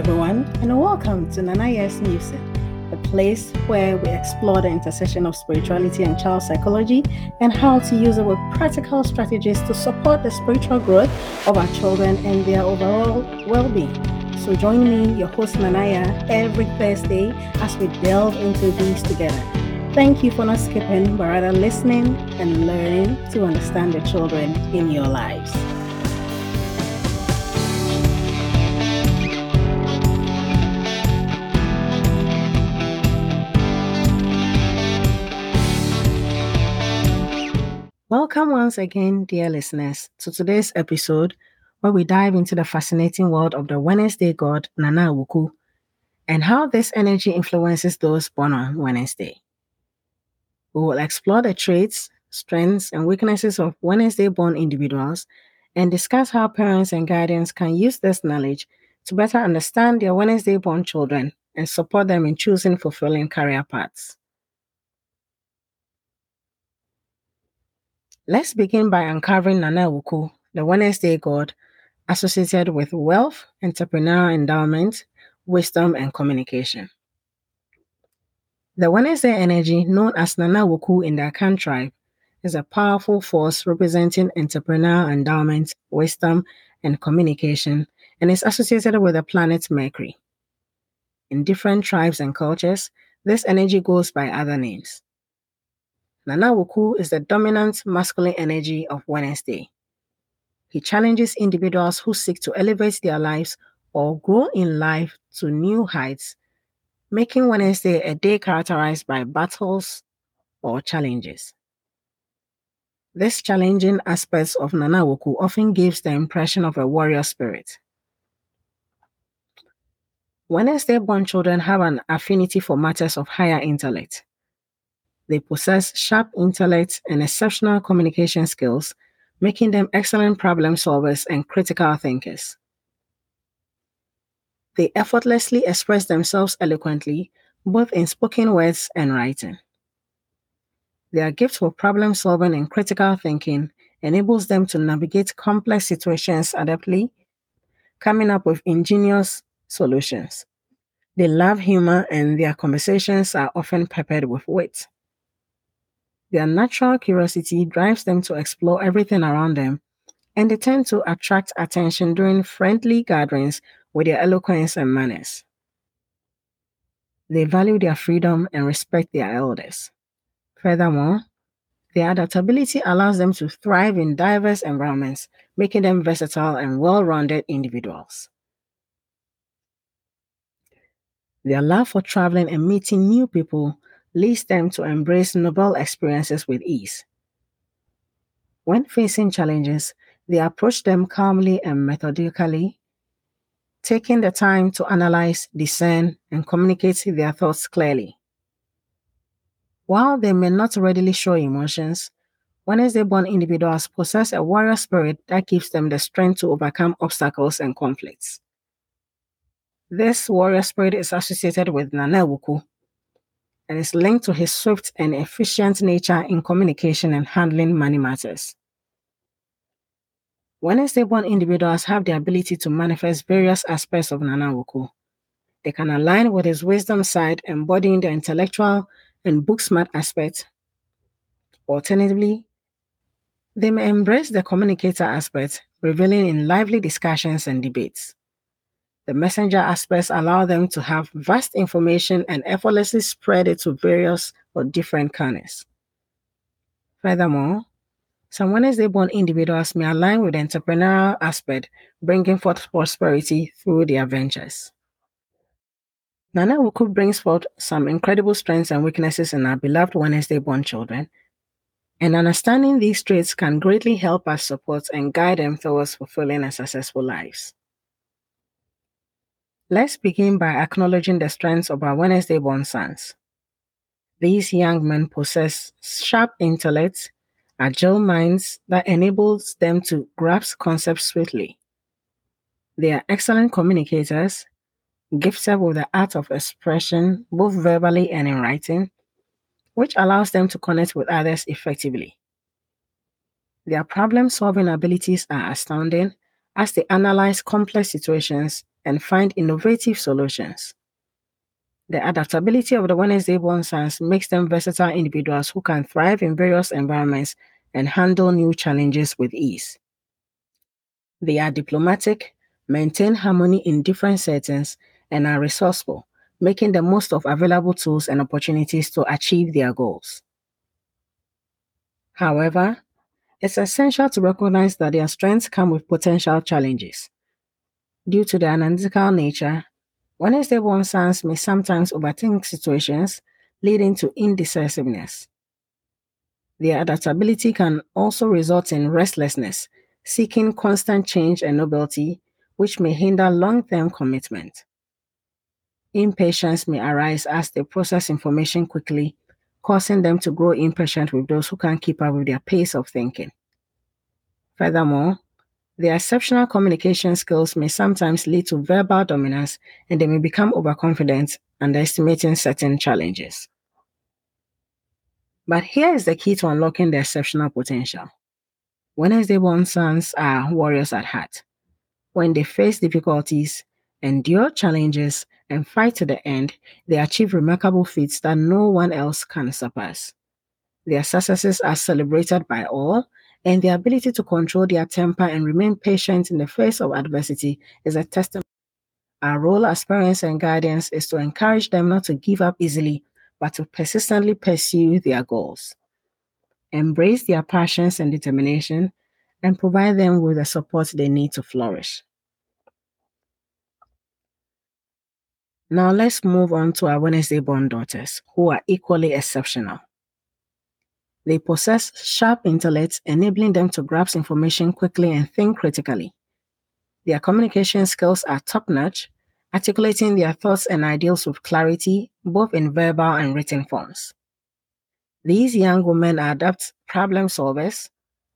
Everyone, and welcome to Nanaya's Music, a place where we explore the intersection of spirituality and child psychology and how to use with practical strategies to support the spiritual growth of our children and their overall well being. So, join me, your host Nanaya, every Thursday as we delve into these together. Thank you for not skipping, but rather listening and learning to understand the children in your lives. Welcome once again, dear listeners, to today's episode where we dive into the fascinating world of the Wednesday god Nana Awuku and how this energy influences those born on Wednesday. We will explore the traits, strengths, and weaknesses of Wednesday born individuals and discuss how parents and guardians can use this knowledge to better understand their Wednesday born children and support them in choosing fulfilling career paths. Let's begin by uncovering Nana Wuku, the Wednesday god associated with wealth, entrepreneurial endowment, wisdom, and communication. The Wednesday energy, known as Nana Wuku in the Akan tribe, is a powerful force representing entrepreneurial endowment, wisdom, and communication, and is associated with the planet Mercury. In different tribes and cultures, this energy goes by other names. Nana Awuku is the dominant masculine energy of Wednesday. He challenges individuals who seek to elevate their lives or grow in life to new heights, making Wednesday a day characterized by battles or challenges. This challenging aspect of Nana Awuku often gives the impression of a warrior spirit. Wednesday born children have an affinity for matters of higher intellect. They possess sharp intellect and exceptional communication skills, making them excellent problem solvers and critical thinkers. They effortlessly express themselves eloquently, both in spoken words and writing. Their gift for problem solving and critical thinking enables them to navigate complex situations adeptly, coming up with ingenious solutions. They love humor and their conversations are often peppered with wit. Their natural curiosity drives them to explore everything around them, and they tend to attract attention during friendly gatherings with their eloquence and manners. They value their freedom and respect their elders. Furthermore, their adaptability allows them to thrive in diverse environments, making them versatile and well rounded individuals. Their love for traveling and meeting new people leads them to embrace novel experiences with ease. When facing challenges, they approach them calmly and methodically, taking the time to analyze, discern, and communicate their thoughts clearly. While they may not readily show emotions, Wednesday born individuals possess a warrior spirit that gives them the strength to overcome obstacles and conflicts. This warrior spirit is associated with Nana Awuku, and is linked to his swift and efficient nature in communication and handling money matters. Wednesday born individuals have the ability to manifest various aspects of Nana. They can align with his wisdom side, embodying the intellectual and book smart aspect. Alternatively, they may embrace the communicator aspect, revealing in lively discussions and debates. The messenger aspects allow them to have vast information and effortlessly spread it to various or different canals. Furthermore, some Wednesday born individuals may align with the entrepreneurial aspect, bringing forth prosperity through their ventures. Nana Wuku brings forth some incredible strengths and weaknesses in our beloved Wednesday born children, and understanding these traits can greatly help us support and guide them towards fulfilling and successful lives. Let's begin by acknowledging the strengths of our Wednesday born sons. These young men possess sharp intellects, agile minds that enables them to grasp concepts swiftly. They are excellent communicators, gifted with the art of expression both verbally and in writing, which allows them to connect with others effectively. Their problem solving abilities are astounding as they analyze complex situations and find innovative solutions. The adaptability of the Wednesday born sons makes them versatile individuals who can thrive in various environments and handle new challenges with ease. They are diplomatic, maintain harmony in different settings, and are resourceful, making the most of available tools and opportunities to achieve their goals. However, it's essential to recognize that their strengths come with potential challenges. Due to their analytical nature, Wednesday born sons may sometimes overthink situations, leading to indecisiveness. Their adaptability can also result in restlessness, seeking constant change and novelty, which may hinder long term commitment. Impatience may arise as they process information quickly, causing them to grow impatient with those who can't keep up with their pace of thinking. Furthermore, their exceptional communication skills may sometimes lead to verbal dominance and they may become overconfident, underestimating certain challenges. But here is the key to unlocking their exceptional potential. Wednesday born sons are warriors at heart. When they face difficulties, endure challenges, and fight to the end, they achieve remarkable feats that no one else can surpass. Their successes are celebrated by all, and their ability to control their temper and remain patient in the face of adversity is a testament. Our role as parents and guardians is to encourage them not to give up easily, but to persistently pursue their goals. Embrace their passions and determination, and provide them with the support they need to flourish. Now let's move on to our Wednesday born daughters, who are equally exceptional. They possess sharp intellects, enabling them to grasp information quickly and think critically. Their communication skills are top notch, articulating their thoughts and ideals with clarity, both in verbal and written forms. These young women are adept problem solvers,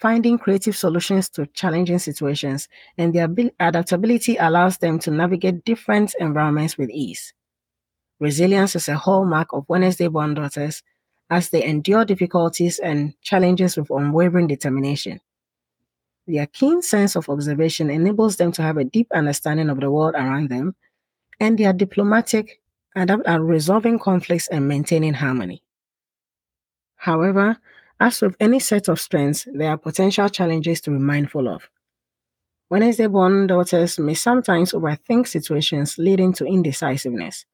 finding creative solutions to challenging situations, and their adaptability allows them to navigate different environments with ease. Resilience is a hallmark of Wednesday born daughters as they endure difficulties and challenges with unwavering determination. Their keen sense of observation enables them to have a deep understanding of the world around them, and they are diplomatic, adept at uh, resolving conflicts and maintaining harmony. However, as with any set of strengths, there are potential challenges to be mindful of. Wednesday born daughters may sometimes overthink situations, leading to indecisiveness.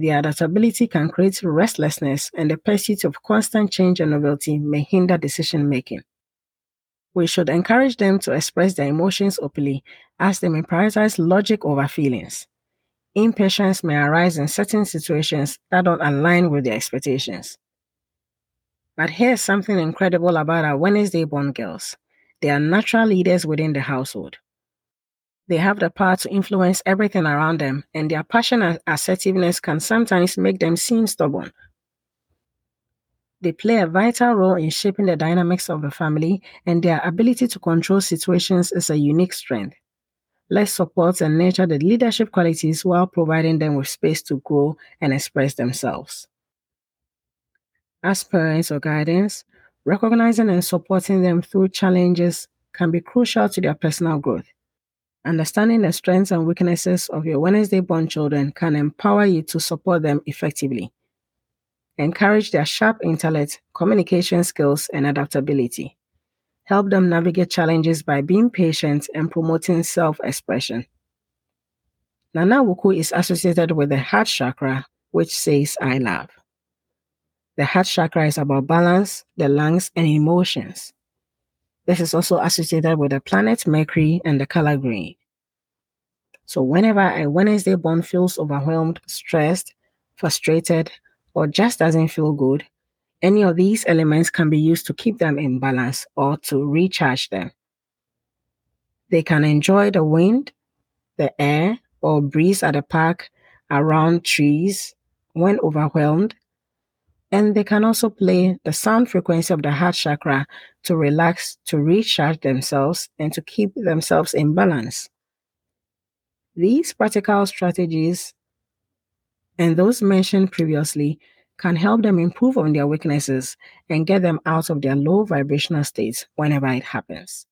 Their adaptability can create restlessness, and the pursuit of constant change and novelty may hinder decision making. We should encourage them to express their emotions openly, as they may prioritize logic over feelings. Impatience may arise in certain situations that don't align with their expectations. But here's something incredible about our Wednesday born girls they are natural leaders within the household. They have the power to influence everything around them, and their passion and assertiveness can sometimes make them seem stubborn. They play a vital role in shaping the dynamics of the family, and their ability to control situations is a unique strength. Let's support and nurture the leadership qualities while providing them with space to grow and express themselves. As parents or guardians, recognizing and supporting them through challenges can be crucial to their personal growth. Understanding the strengths and weaknesses of your Wednesday born children can empower you to support them effectively. Encourage their sharp intellect, communication skills, and adaptability. Help them navigate challenges by being patient and promoting self expression. Nana Wuku is associated with the heart chakra, which says, I love. The heart chakra is about balance, the lungs, and emotions. This is also associated with the planet Mercury and the color green. So, whenever a Wednesday born feels overwhelmed, stressed, frustrated, or just doesn't feel good, any of these elements can be used to keep them in balance or to recharge them. They can enjoy the wind, the air, or breeze at the park around trees when overwhelmed and they can also play the sound frequency of the heart chakra to relax, to recharge themselves, and to keep themselves in balance. These practical strategies and those mentioned previously can help them improve on their weaknesses and get them out of their low vibrational states whenever it happens.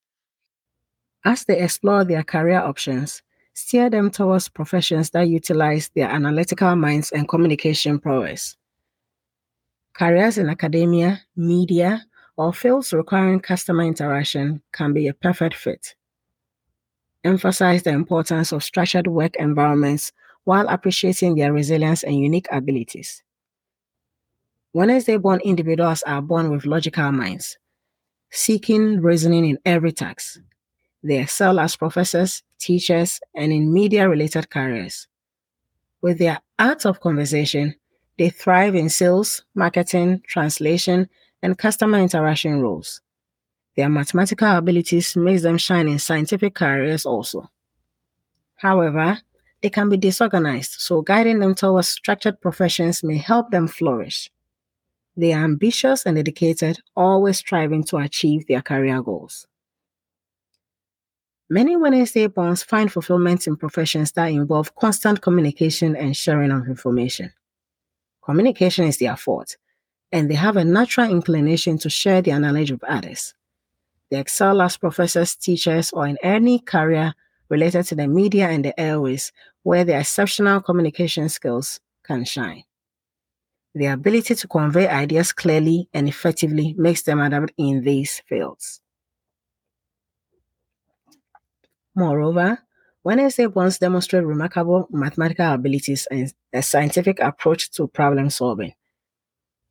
As they explore their career options, steer them towards professions that utilize their analytical minds and communication prowess. Careers in academia, media, or fields requiring customer interaction can be a perfect fit. Emphasize the importance of structured work environments while appreciating their resilience and unique abilities. Wednesday born individuals are born with logical minds, seeking reasoning in every task. They excel as professors, teachers, and in media related careers. With their art of conversation, they thrive in sales, marketing, translation, and customer interaction roles. Their mathematical abilities makes them shine in scientific careers also. However, they can be disorganized, so guiding them towards structured professions may help them flourish. They are ambitious and dedicated, always striving to achieve their career goals. Many Wednesday borns find fulfillment in professions that involve constant communication and sharing of information. Communication is their forte, and they have a natural inclination to share their knowledge with others. They excel as professors, teachers, or in any career related to the media and the airways where their exceptional communication skills can shine. The ability to convey ideas clearly and effectively makes them adapt in these fields. Moreover, Wednesday borns demonstrate remarkable mathematical abilities and a scientific approach to problem solving.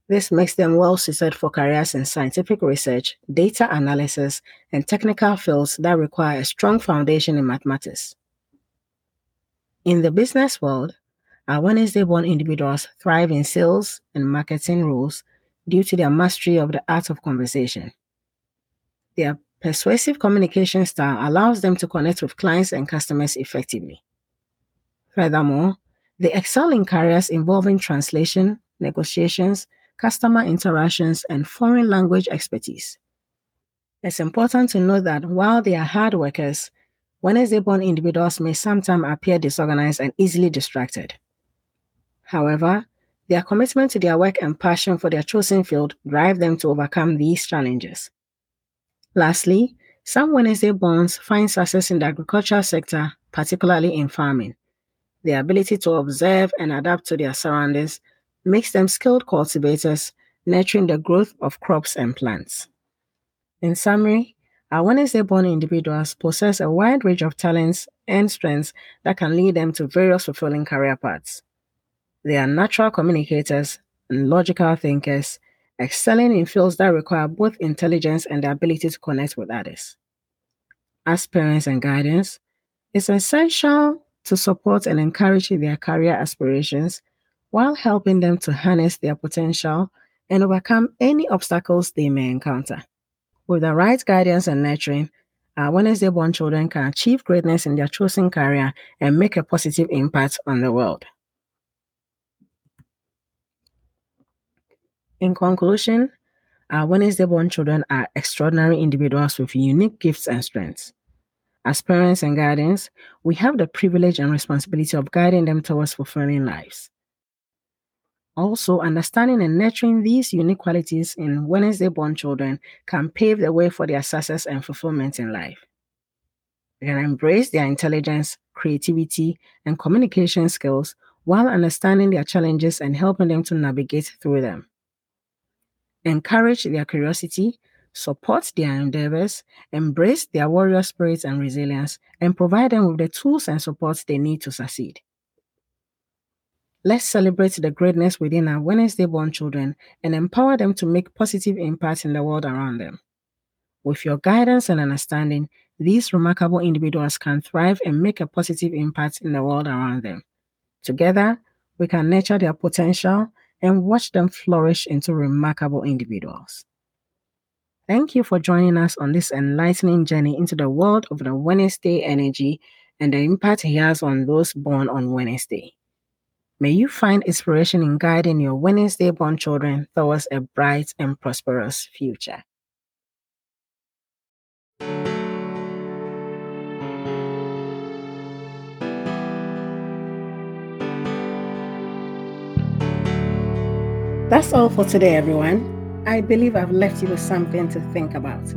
This makes them well suited for careers in scientific research, data analysis, and technical fields that require a strong foundation in mathematics. In the business world, our Wednesday born individuals thrive in sales and marketing roles due to their mastery of the art of conversation. Their Persuasive communication style allows them to connect with clients and customers effectively. Furthermore, they excel in careers involving translation, negotiations, customer interactions, and foreign language expertise. It's important to note that while they are hard workers, Wednesday born individuals may sometimes appear disorganized and easily distracted. However, their commitment to their work and passion for their chosen field drive them to overcome these challenges. Lastly, some Wednesday borns find success in the agricultural sector, particularly in farming. Their ability to observe and adapt to their surroundings makes them skilled cultivators, nurturing the growth of crops and plants. In summary, our Wednesday born individuals possess a wide range of talents and strengths that can lead them to various fulfilling career paths. They are natural communicators and logical thinkers excelling in fields that require both intelligence and the ability to connect with others. As parents and guardians, it's essential to support and encourage their career aspirations while helping them to harness their potential and overcome any obstacles they may encounter. With the right guidance and nurturing, our Wednesday born children can achieve greatness in their chosen career and make a positive impact on the world. In conclusion, our Wednesday born children are extraordinary individuals with unique gifts and strengths. As parents and guardians, we have the privilege and responsibility of guiding them towards fulfilling lives. Also, understanding and nurturing these unique qualities in Wednesday born children can pave the way for their success and fulfillment in life. We can embrace their intelligence, creativity, and communication skills while understanding their challenges and helping them to navigate through them encourage their curiosity, support their endeavors, embrace their warrior spirit and resilience, and provide them with the tools and support they need to succeed. Let's celebrate the greatness within our Wednesday born children and empower them to make positive impact in the world around them. With your guidance and understanding, these remarkable individuals can thrive and make a positive impact in the world around them. Together, we can nurture their potential and watch them flourish into remarkable individuals. Thank you for joining us on this enlightening journey into the world of the Wednesday energy and the impact he has on those born on Wednesday. May you find inspiration in guiding your Wednesday born children towards a bright and prosperous future. That's all for today, everyone. I believe I've left you with something to think about.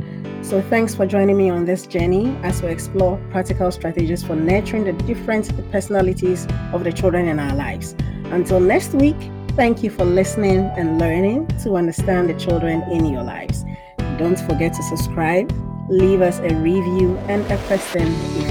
So, thanks for joining me on this journey as we explore practical strategies for nurturing the different personalities of the children in our lives. Until next week, thank you for listening and learning to understand the children in your lives. Don't forget to subscribe, leave us a review and a question if